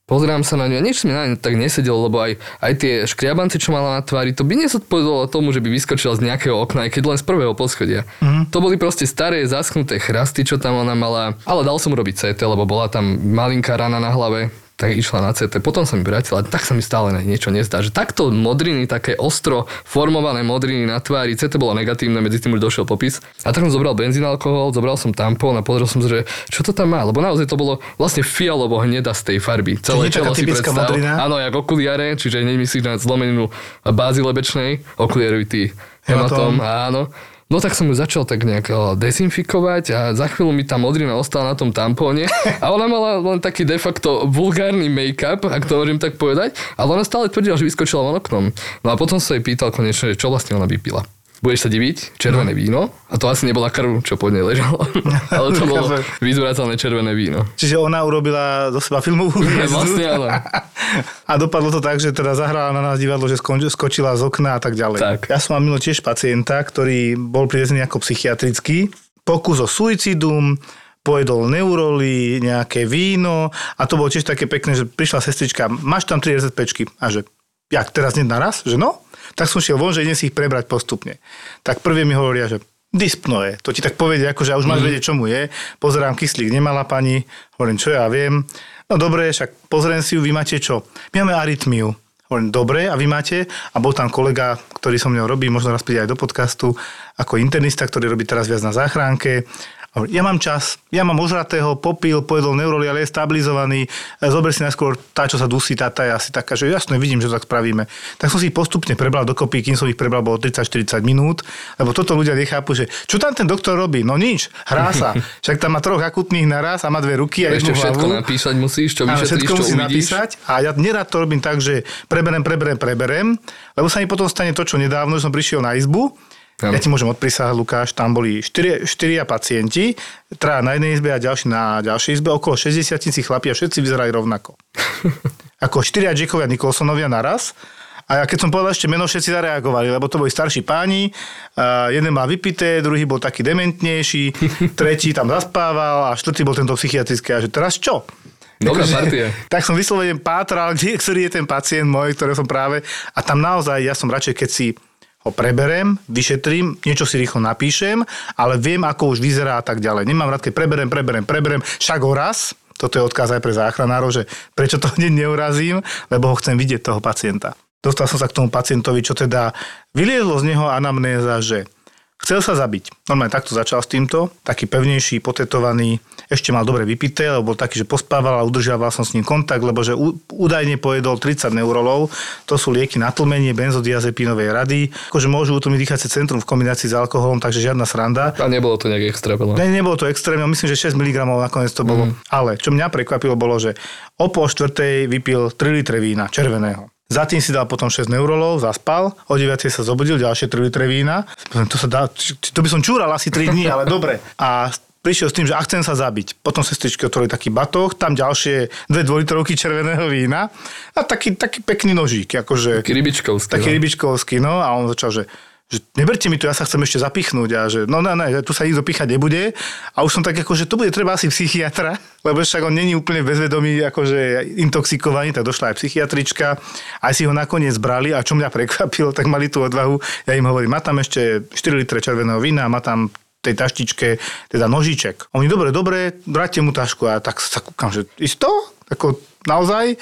Pozerám sa na ňu a nič mi na ňu tak nesedelo, lebo aj, aj tie škriabance, čo mala na tvári, to by nezodpovedalo tomu, že by vyskočila z nejakého okna, aj keď len z prvého poschodia. Mm. To boli proste staré, zaschnuté chrasty, čo tam ona mala, ale dal som robiť CT, lebo bola tam malinká rana na hlave, tak išla na CT, potom sa mi vrátila, tak sa mi stále niečo nezdá, že takto modriny, také ostro formované modriny na tvári, CT bolo negatívne, medzi tým už došiel popis. A tak som zobral benzín, alkohol, zobral som tampón a pozrel som že čo to tam má, lebo naozaj to bolo vlastne fialovo hneda z tej farby. Celé taká čelo si predstav. modrina? Áno, jak okuliare, čiže nemyslíš na zlomeninu bázy lebečnej, okuliarovitý hematom, Hematom. áno. No tak som ju začal tak nejak eh, dezinfikovať a za chvíľu mi tá modrina ostala na tom tampóne a ona mala len taký de facto vulgárny make-up, ak to môžem tak povedať, ale ona stále tvrdila, že vyskočila von oknom. No a potom sa jej pýtal konečne, čo vlastne ona vypila. Budeš sa diviť, červené víno, a to asi nebola krv, čo pod nej ležalo, ale to bolo vyzvracané červené víno. Čiže ona urobila do seba filmovú hviezdu. Vlastne áno. A dopadlo to tak, že teda zahrala na nás divadlo, že skočila z okna a tak ďalej. Tak. Ja som mal milo tiež pacienta, ktorý bol privezený ako psychiatrický. Pokus o suicidum, pojedol neuroly, nejaké víno a to bolo tiež také pekné, že prišla sestrička, máš tam 3 RZPčky a že jak teraz hneď naraz, že no? Tak som šiel von, že idem si ich prebrať postupne. Tak prvé mi hovoria, že dyspnoe, to ti tak povedia, akože už máš vedieť, čo mu je. Pozerám, kyslík nemala pani, hovorím, čo ja viem. No dobre, však pozriem si ju, vy máte čo? My máme arytmiu. Hovorím, dobre, a vy máte? A bol tam kolega, ktorý som mňou robí, možno raz príde aj do podcastu, ako internista, ktorý robí teraz viac na záchránke. A hovorí, Ja mám čas, ja mám ožratého, popil, pojedol neuroly, ale je stabilizovaný. E, Zober si najskôr tá, čo sa dusí, tá, tá je asi taká, že jasne vidím, že to tak spravíme. Tak som si postupne prebral dokopy, kým som ich prebral, bolo 30-40 minút, lebo toto ľudia nechápu, že čo tam ten doktor robí? No nič, hrá sa. Však tam má troch akutných naraz a má dve ruky a Ešte jednu všetko hlavu. napísať musíš, čo vyšetríš, všetko čo musí uvidíš. napísať a ja nerad to robím tak, že preberem, preberem, preberem, lebo sa mi potom stane to, čo nedávno, že som prišiel na izbu, Áno. ja ti môžem odprísať, Lukáš, tam boli 4, 4 pacienti, traja na jednej izbe a ďalší na ďalšej izbe, okolo 60 si chlapi a všetci vyzerali rovnako. Ako 4 Jackovia Nicholsonovia naraz. A ja keď som povedal ešte meno, všetci zareagovali, lebo to boli starší páni. A jeden mal vypité, druhý bol taký dementnejší, tretí tam zaspával a štvrtý bol tento psychiatrický. A že teraz čo? Dobrá Akože- partia. Tak som vyslovene pátral, kde, ktorý je ten pacient môj, ktorý som práve... A tam naozaj, ja som radšej, keď si ho preberem, vyšetrím, niečo si rýchlo napíšem, ale viem, ako už vyzerá a tak ďalej. Nemám rád, keď preberem, preberem, preberem, však ho raz, toto je odkaz aj pre záchranárov, že prečo to hneď neurazím, lebo ho chcem vidieť toho pacienta. Dostal som sa k tomu pacientovi, čo teda vyliezlo z neho anamnéza, že Chcel sa zabiť. Normálne takto začal s týmto. Taký pevnejší, potetovaný. Ešte mal dobre vypité, lebo bol taký, že pospával a udržiaval som s ním kontakt, lebo že údajne pojedol 30 neurolov. To sú lieky na tlmenie benzodiazepínovej rady. Akože môžu utlmiť dýchacie centrum v kombinácii s alkoholom, takže žiadna sranda. A nebolo to nejak extra veľa. Ne, nebolo to extrémne, myslím, že 6 mg nakoniec to bolo. Mm. Ale čo mňa prekvapilo bolo, že o pol štvrtej vypil 3 litre vína červeného. Za tým si dal potom 6 neurolov, zaspal, o 9 sa zobudil, ďalšie 3 litre vína. To, sa dá, to by som čúral asi 3 dní, ale dobre. A prišiel s tým, že a chcem sa zabiť. Potom sestričky otvorili taký batoh, tam ďalšie dve dvojlitrovky červeného vína a taký, taký pekný nožík. Akože, taký rybičkovský. Taký no. rybičkovský, no a on začal, že že neberte mi to, ja sa chcem ešte zapichnúť a že no, no, no, tu sa nikto píchať nebude. A už som tak ako, že to bude treba asi psychiatra, lebo však on není úplne bezvedomý, akože intoxikovaný, tak došla aj psychiatrička. Aj si ho nakoniec brali a čo mňa prekvapilo, tak mali tú odvahu. Ja im hovorím, má tam ešte 4 litre červeného vína, má tam tej taštičke, teda nožiček. Oni, dobre, dobre, vráťte mu tašku. A tak sa kúkam, že isto? Ako naozaj?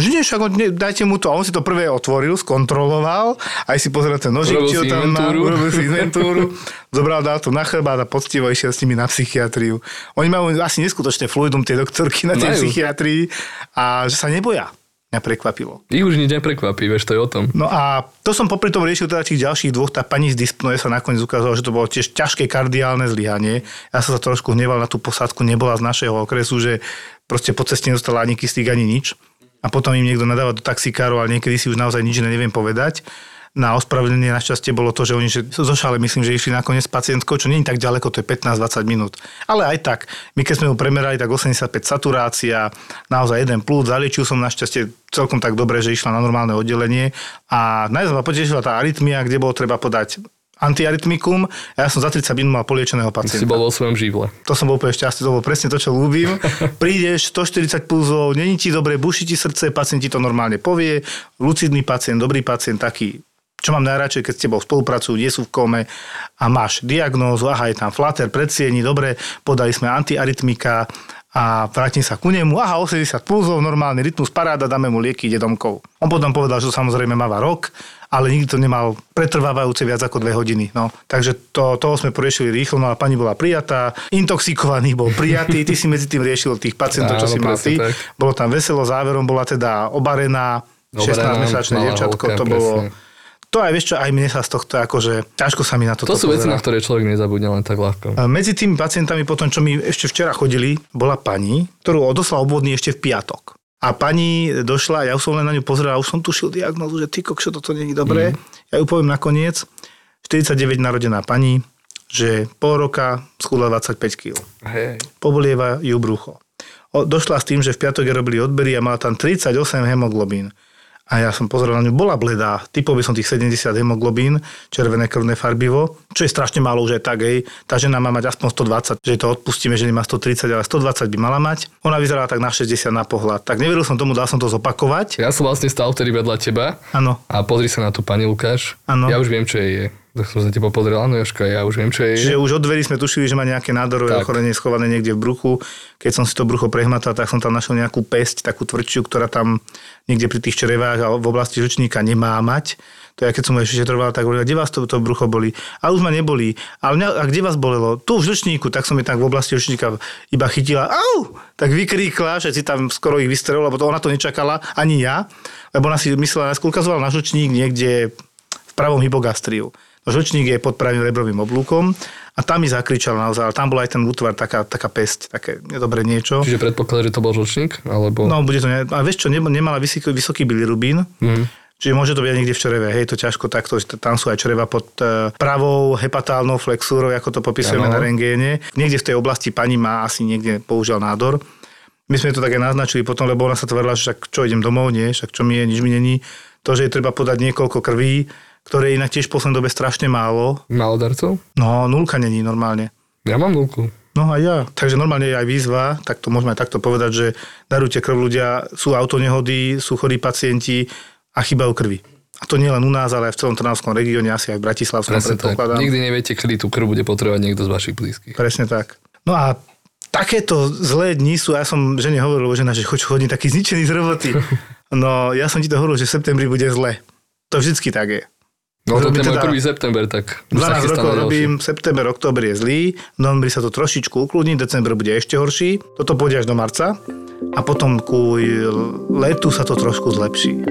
Že nie, však ne, dajte mu to. A on si to prvé otvoril, skontroloval, aj si pozrel ten nožik, či ho tam má, urobil si inventúru, zobral, dal to na chleba a poctivo išiel s nimi na psychiatriu. Oni majú asi neskutočné fluidum, tie doktorky na tej psychiatrii a že sa neboja mňa prekvapilo. Ich už nič neprekvapí, vieš, to je o tom. No a to som popri tom riešil teda tých ďalších dvoch, tá pani z dyspnoje sa nakoniec ukázalo, že to bolo tiež ťažké kardiálne zlyhanie. Ja som sa trošku hneval na tú posádku, nebola z našeho okresu, že proste po ceste nedostala ani kyslík, ani nič a potom im niekto nadáva do taxikáru, ale niekedy si už naozaj nič neviem povedať. Na ospravedlnenie našťastie bolo to, že oni že zošale, myslím, že išli nakoniec s pacientkou, čo nie je tak ďaleko, to je 15-20 minút. Ale aj tak, my keď sme ho premerali, tak 85 saturácia, naozaj jeden plúd, zaliečil som našťastie celkom tak dobre, že išla na normálne oddelenie a najviac ma potešila tá arytmia, kde bolo treba podať antiarytmikum a ja som za 30 minút mal poliečeného pacienta. Si bol vo svojom živle. To som bol úplne šťastný, to bolo presne to, čo ľúbim. Prídeš, 140 pulzov, není ti dobre, buší ti srdce, pacient ti to normálne povie, lucidný pacient, dobrý pacient, taký čo mám najradšej, keď s tebou spolupracujú, nie sú v kome a máš diagnózu, aha, je tam flater, predsieni, dobre, podali sme antiarytmika a vrátim sa ku nemu, aha, 80 pulzov, normálny rytmus, paráda, dáme mu lieky, ide domkov. On potom povedal, že samozrejme máva rok, ale nikdy to nemal pretrvávajúce viac ako dve hodiny. No. Takže to, toho sme poriešili rýchlo, no a pani bola prijatá, intoxikovaný bol prijatý, ty si medzi tým riešil tých pacientov, čo si mal ty. Tak. Bolo tam veselo, záverom bola teda obarená, 16-mesačné dievčatko, to presne. bolo to aj vieš čo, aj mne sa z tohto akože ťažko sa mi na to To sú veci, na ktoré človek nezabudne len tak ľahko. Medzi tými pacientami potom, čo mi ešte včera chodili, bola pani, ktorú odoslal obvodný ešte v piatok. A pani došla, ja už som len na ňu pozrel a už som tušil diagnozu, že ty kokšo, toto není dobré. Mm. Ja ju poviem nakoniec. 49 narodená pani, že pol roka schudla 25 kg. Hej. Pobolieva ju brucho. O, došla s tým, že v piatok je robili odbery a mala tam 38 hemoglobín. A ja som pozrel na ňu, bola bledá. Typol by som tých 70 hemoglobín, červené krvné farbivo, čo je strašne málo, že je tak, hej. Tá žena má mať aspoň 120, že to odpustíme, že nemá 130, ale 120 by mala mať. Ona vyzerala tak na 60 na pohľad. Tak neveril som tomu, dal som to zopakovať. Ja som vlastne stál vtedy vedľa teba. Áno. A pozri sa na tú pani Lukáš. Áno. Ja už viem, čo jej je. Tak som sa teba pozrel, áno Joška, ja už viem, čo je. Čiže už od dverí sme tušili, že má nejaké nádorové ochorenie schované niekde v bruchu. Keď som si to brucho prehmatal, tak som tam našiel nejakú pesť, takú tvrdšiu, ktorá tam niekde pri tých črevách a v oblasti žlčníka nemá mať. To ja keď som ešte šetroval, tak hovoril, kde vás to, to brucho boli? A už ma nebolí. Ale mňa, a kde vás bolelo? Tu v žlčníku, tak som mi tak v oblasti žlčníka iba chytila. Au! Tak vykríkla, že si tam skoro ich vystrelil, lebo to ona to nečakala, ani ja. Lebo ona si myslela, ukazovala na žlčník niekde v pravom hypogastriu. Žlčník je pod pravým rebrovým oblúkom a tam mi zakričal naozaj, ale tam bol aj ten útvar, taká, taká pesť, také nedobré niečo. Čiže predpoklad, že to bol žlčník? Alebo... No, bude to ne... A vieš čo, nemala vysoký, vysoký bilirubín, mm. Čiže môže to byť niekde v čreve, hej, to ťažko takto, tam sú aj čreva pod uh, pravou hepatálnou flexúrou, ako to popisujeme ano. na rengéne. Niekde v tej oblasti pani má asi niekde použil nádor. My sme to také naznačili potom, lebo ona sa tvrdila, že však čo idem domov, nie, však čo mi je, nič mi není. To, že je treba podať niekoľko krví, ktoré je inak tiež v poslednej dobe strašne málo. Málo darcov? No, nulka není normálne. Ja mám nulku. No a ja. Takže normálne je aj výzva, tak to môžeme aj takto povedať, že darujte krv ľudia, sú autonehody, sú chorí pacienti a chýbajú krvi. A to nie len u nás, ale aj v celom Trnavskom regióne, asi aj v Bratislavskom predpokladám. Nikdy neviete, kedy tú krv bude potrebovať niekto z vašich blízkych. Presne tak. No a takéto zlé dni sú, ja som žene hovoril, že žena, že chodí taký zničený z roboty. No ja som ti to hovoril, že v septembri bude zle. To vždycky tak je. No to je môj teda- 1. september, tak už sa 12 chystám rokov robím, september, október je zlý, v novembri sa to trošičku ukludní, december bude ešte horší, toto pôjde až do marca a potom ku letu sa to trošku zlepší.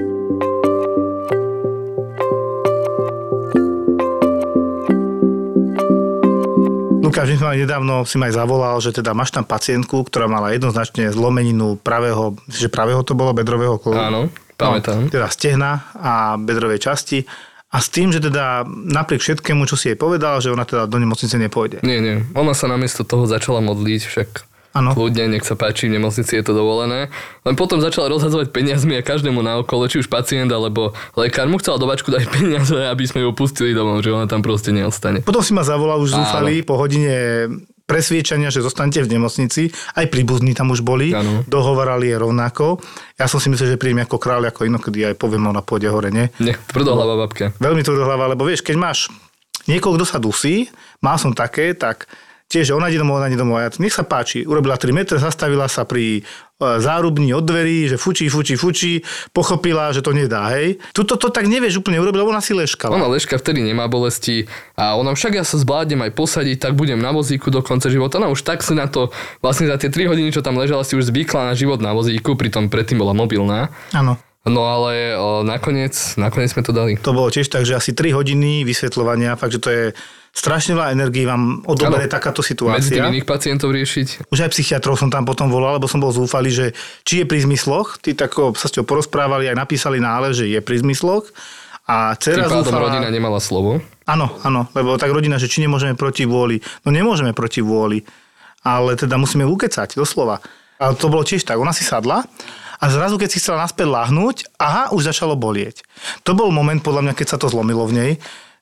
Lukáš, my sme nedávno, si ma aj zavolal, že teda máš tam pacientku, ktorá mala jednoznačne zlomeninu pravého, že pravého to bolo bedrového kolu. Áno, pamätám. No, teda stehna a bedrovej časti. A s tým, že teda napriek všetkému, čo si jej povedal, že ona teda do nemocnice nepôjde. Nie, nie. Ona sa namiesto toho začala modliť, však Áno. kľudne, nech sa páči, v nemocnici je to dovolené. Len potom začala rozhadzovať peniazmi a každému na okolo, či už pacient alebo lekár mu chcela do bačku dať peniaze, aby sme ju pustili domov, že ona tam proste neostane. Potom si ma zavolal už zúfalý po hodine presviečania, že zostanete v nemocnici. Aj príbuzní tam už boli. Áno. Dohovorali je rovnako. Ja som si myslel, že príjem ako kráľ, ako inokedy aj poviem, ona pôjde hore, nie? Nie, tvrdohlava babka. Veľmi tvrdohlava, lebo vieš, keď máš niekoho, kto sa dusí, mal som také, tak tiež ona ide domov, ona ide domov. A ja, nech sa páči, urobila 3 metre, zastavila sa pri e, zárubni od dverí, že fučí, fučí, fučí, pochopila, že to nedá, hej. Tuto to tak nevieš úplne urobiť, lebo ona si leškala. Ona ležka vtedy nemá bolesti a ona však ja sa zvládnem aj posadiť, tak budem na vozíku do konca života. Ona už tak si na to, vlastne za tie 3 hodiny, čo tam ležala, si už zvykla na život na vozíku, pritom predtým bola mobilná. Áno. No ale o, nakoniec, nakoniec sme to dali. To bolo tiež tak, že asi 3 hodiny vysvetľovania, fakt, že to je strašne veľa energii vám odoberie takáto Medzi situácia. tým iných pacientov riešiť. Už aj psychiatrov som tam potom volal, lebo som bol zúfalý, že či je pri zmysloch, tí tako sa s ňou porozprávali, aj napísali nále, že je pri zmysloch. A Tým dcera pádom zúfala... rodina nemala slovo. Áno, áno, lebo tak rodina, že či nemôžeme proti vôli. No nemôžeme proti vôli, ale teda musíme ukecať, doslova. Ale to bolo tiež tak, ona si sadla a zrazu, keď si chcela naspäť lahnúť, aha, už začalo bolieť. To bol moment, podľa mňa, keď sa to zlomilo v nej,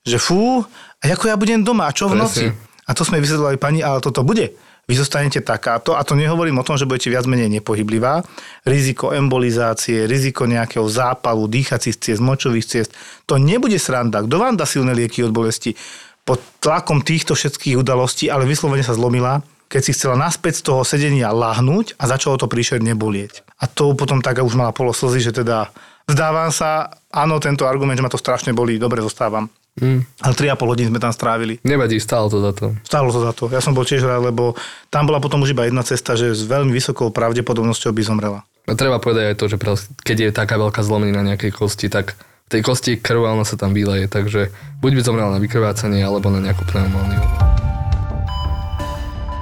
že fú, a ako ja budem doma, a čo v noci? Presne. A to sme vysvetľovali pani, ale toto bude. Vy zostanete takáto, a to nehovorím o tom, že budete viac menej nepohyblivá. Riziko embolizácie, riziko nejakého zápalu, dýchacích ciest, močových ciest. To nebude sranda. Kto vám dá silné lieky od bolesti? Pod tlakom týchto všetkých udalostí, ale vyslovene sa zlomila, keď si chcela naspäť z toho sedenia lahnúť a začalo to príšerne bolieť. A to potom tak už mala poloslzy, že teda vzdávam sa, áno, tento argument, že ma to strašne bolí, dobre zostávam. Mm. Ale 3,5 hodín sme tam strávili. Nevadí, stálo to za to. Stálo to za to. Ja som bol tiež rád, lebo tam bola potom už iba jedna cesta, že s veľmi vysokou pravdepodobnosťou by zomrela. A treba povedať aj to, že keď je taká veľká zlomenina na nejakej kosti, tak v tej kosti krv ona sa tam vyleje, takže buď by zomrela na vykrvácanie, alebo na nejakú pneumóniu.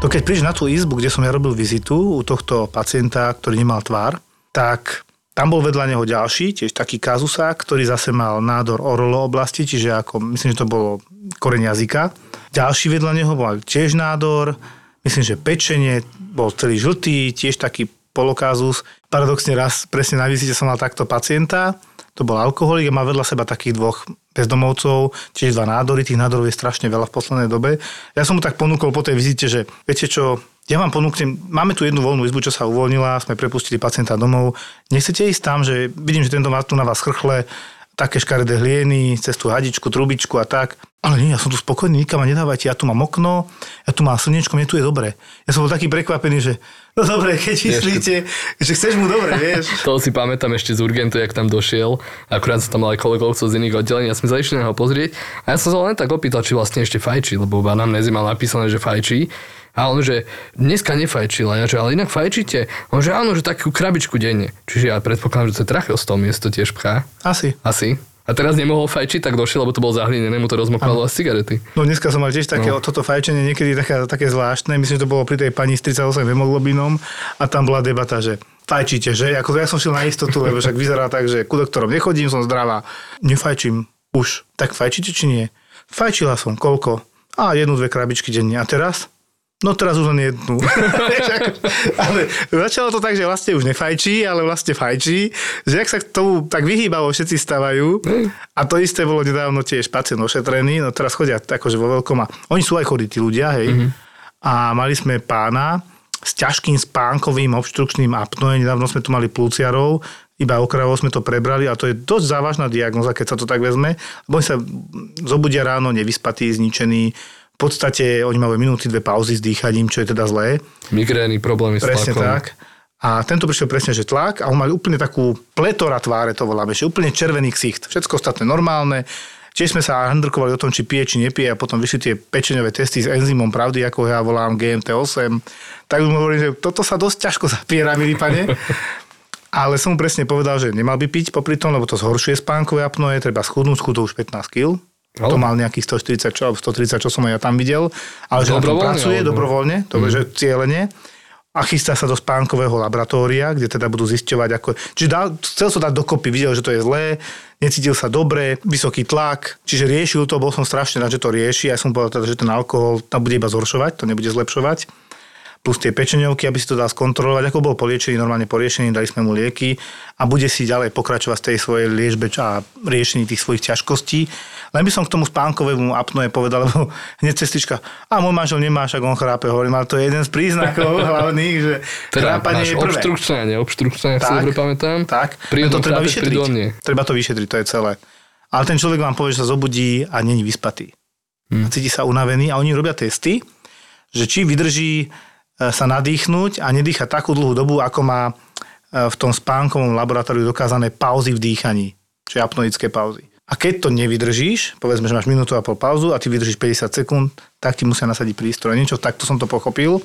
To keď prídeš na tú izbu, kde som ja robil vizitu u tohto pacienta, ktorý nemal tvár, tak tam bol vedľa neho ďalší, tiež taký kazusák, ktorý zase mal nádor orolo oblasti, čiže ako, myslím, že to bolo koreň jazyka. Ďalší vedľa neho mal tiež nádor, myslím, že pečenie, bol celý žltý, tiež taký polokázus. Paradoxne raz presne na vizite som mal takto pacienta, to bol alkoholik a má vedľa seba takých dvoch bezdomovcov, tiež dva nádory, tých nádorov je strašne veľa v poslednej dobe. Ja som mu tak ponúkol po tej vizite, že viete čo, ja vám ponúknem, máme tu jednu voľnú izbu, čo sa uvoľnila, sme prepustili pacienta domov, nechcete ísť tam, že vidím, že tento má tu na vás chrchle, také škaredé hlieny, cez tú hadičku, trubičku a tak. Ale nie, ja som tu spokojný, nikam ma nedávajte, ja tu mám okno, ja tu mám slnečko, mne tu je dobre. Ja som bol taký prekvapený, že no dobre, keď myslíte, že chceš mu dobre, vieš. To si pamätám ešte z Urgentu, jak tam došiel. Akurát som tam mal aj kolegovcov z iných oddelení a sme sa išli na ho pozrieť. A ja som sa len tak opýtal, či vlastne ešte fajčí, lebo v anamnézi mal napísané, že fajčí. A on, že dneska nefajčila. Ja, že ale inak fajčíte? On, že áno, že takú krabičku denne. Čiže ja predpokladám, že to je tracheostóm, miesto tiež pchá. Asi. Asi. A teraz nemohol fajčiť, tak došiel, lebo to bolo zahlinené, mu to rozmokalo z cigarety. No dneska som mal tiež také, no. toto fajčenie niekedy také, také zvláštne. Myslím, že to bolo pri tej pani s 38 hemoglobinom a tam bola debata, že fajčíte, že? Ako ja som šiel na istotu, lebo však vyzerá tak, že ku doktorom nechodím, som zdravá. Nefajčím už. Tak fajčíte či nie? Fajčila som. Koľko? A jednu, dve krabičky denne. A teraz? No teraz už len jednu. Ale začalo to tak, že vlastne už nefajčí, ale vlastne fajčí. Že ak sa k tomu tak vyhýbavo všetci stavajú. A to isté bolo nedávno tiež pacient ošetrený. No teraz chodia akože vo veľkom. A oni sú aj chodí, tí ľudia, hej. A mali sme pána s ťažkým spánkovým obštrukčným apnoe. Nedávno sme tu mali plúciarov, iba okrajovo sme to prebrali a to je dosť závažná diagnoza, keď sa to tak vezme. Lebo oni sa zobudia ráno nevyspatí, zničený. V podstate oni majú minúty, dve pauzy s dýchaním, čo je teda zlé. Migrény, problémy s Presne tak. A tento prišiel presne, že tlak a on mal úplne takú pletora tváre, to voláme, že úplne červený ksicht. Všetko ostatné normálne, Tiež sme sa handrkovali o tom, či pije, či nepije a potom vyšli tie pečeňové testy s enzymom pravdy, ako ja volám GMT8. Tak mu hovorím, že toto sa dosť ťažko zapiera, milý pane. Ale som mu presne povedal, že nemal by piť popri tom, lebo to zhoršuje spánkové apnoe, treba schudnúť, schudol už 15 kg. Ale. To mal nejakých 140 čo, 130, čo som aj ja tam videl. Ale že Dobrovoľne, pracuje alebo- dobrovoľne, to mm. že cieľene a chystá sa do spánkového laboratória, kde teda budú zisťovať, ako... Čiže dal, chcel sa dať dokopy, videl, že to je zlé, necítil sa dobre, vysoký tlak, čiže riešil to, bol som strašne rád, že to rieši. Ja som povedal teda, že ten alkohol tam bude iba zhoršovať, to nebude zlepšovať plus tie pečeňovky, aby si to dal skontrolovať, ako bol poliečený, normálne poriešený, dali sme mu lieky a bude si ďalej pokračovať z tej svojej liečbe a riešení tých svojich ťažkostí. Len by som k tomu spánkovému apnoe povedal, lebo hneď cestička, a môj manžel nemá, však on chrápe, hovorím, ale to je jeden z príznakov hlavných, že Teda chrápanie je prvé. obštrukčné a neobštrukčné, ak si dobre pamätám. Tak, Prídu len to treba vyšetriť. Treba to vyšetriť, to je celé. Ale ten človek vám povie, že sa zobudí a není vyspatý. Hm. A cíti sa unavený a oni robia testy, že či vydrží sa nadýchnuť a nedýchať takú dlhú dobu, ako má e, v tom spánkovom laboratóriu dokázané pauzy v dýchaní, čiže apnoické pauzy. A keď to nevydržíš, povedzme, že máš minútu a pol pauzu a ty vydržíš 50 sekúnd, tak ti musia nasadiť prístroj. Niečo, takto som to pochopil.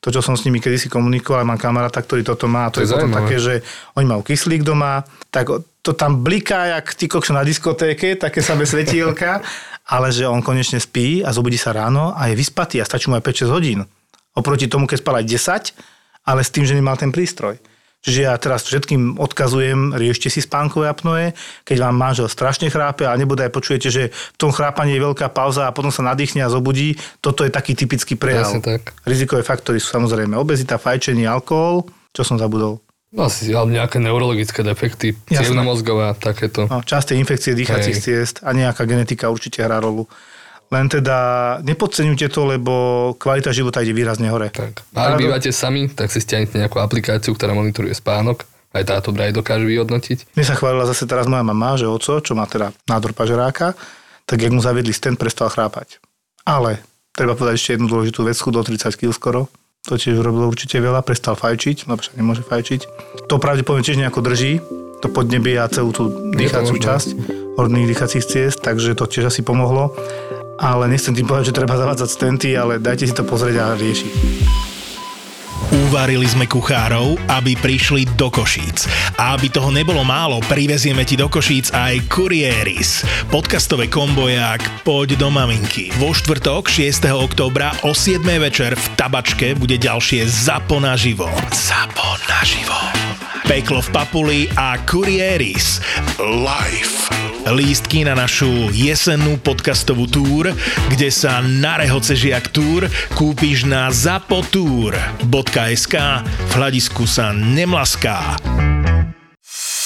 To, čo som s nimi kedysi komunikoval, mám kamaráta, ktorý toto má. To, To je je potom také, že oni majú kyslík doma, tak to tam bliká, jak ty kokšo na diskotéke, také samé svetielka, ale že on konečne spí a zobudí sa ráno a je vyspatý a stačí mu aj 5-6 hodín. Oproti tomu, keď spal aj 10, ale s tým, že nemal ten prístroj. Čiže ja teraz všetkým odkazujem, riešte si spánkové apnoe, keď vám manžel strašne chrápe a nebude aj počujete, že v tom chrápaní je veľká pauza a potom sa nadýchne a zobudí, toto je taký typický prejav. Presne tak. Rizikové faktory sú samozrejme obezita, fajčenie, alkohol, čo som zabudol. No asi, alebo nejaké neurologické defekty, Jasné. cievna mozgová, takéto. No, časté infekcie dýchacích Hej. ciest a nejaká genetika určite hrá rolu. Len teda nepodceňujte to, lebo kvalita života ide výrazne hore. Tak. A ak bývate sami, tak si stiahnete nejakú aplikáciu, ktorá monitoruje spánok. Aj táto vraj dokáže vyhodnotiť. Mne sa chválila zase teraz moja mama, že oco, čo má teda nádor pažeráka, tak jak mu zaviedli stent, prestal chrápať. Ale treba povedať ešte jednu dôležitú vec, do 30 kg skoro. To tiež urobilo určite veľa, prestal fajčiť, lebo však nemôže fajčiť. To pravdepodobne tiež nejako drží, to podnebie a celú tú dýchaciu časť horných dýchacích ciest, takže to tiež asi pomohlo. Ale nechcem tým povedať, že treba zavádzať stenty, ale dajte si to pozrieť a riešiť. Uvarili sme kuchárov, aby prišli do Košíc. A aby toho nebolo málo, privezieme ti do Košíc aj Kurieris. Podcastové kombojak Poď do maminky. Vo štvrtok 6. októbra o 7. večer v Tabačke bude ďalšie Zapo naživo. Zapo naživo. Peklo v Papuli a Kurieris. Live. Lístky na našu jesennú podcastovú túr, kde sa na rehoce žiak túr kúpiš na zapotour.sk v hľadisku sa nemlaská.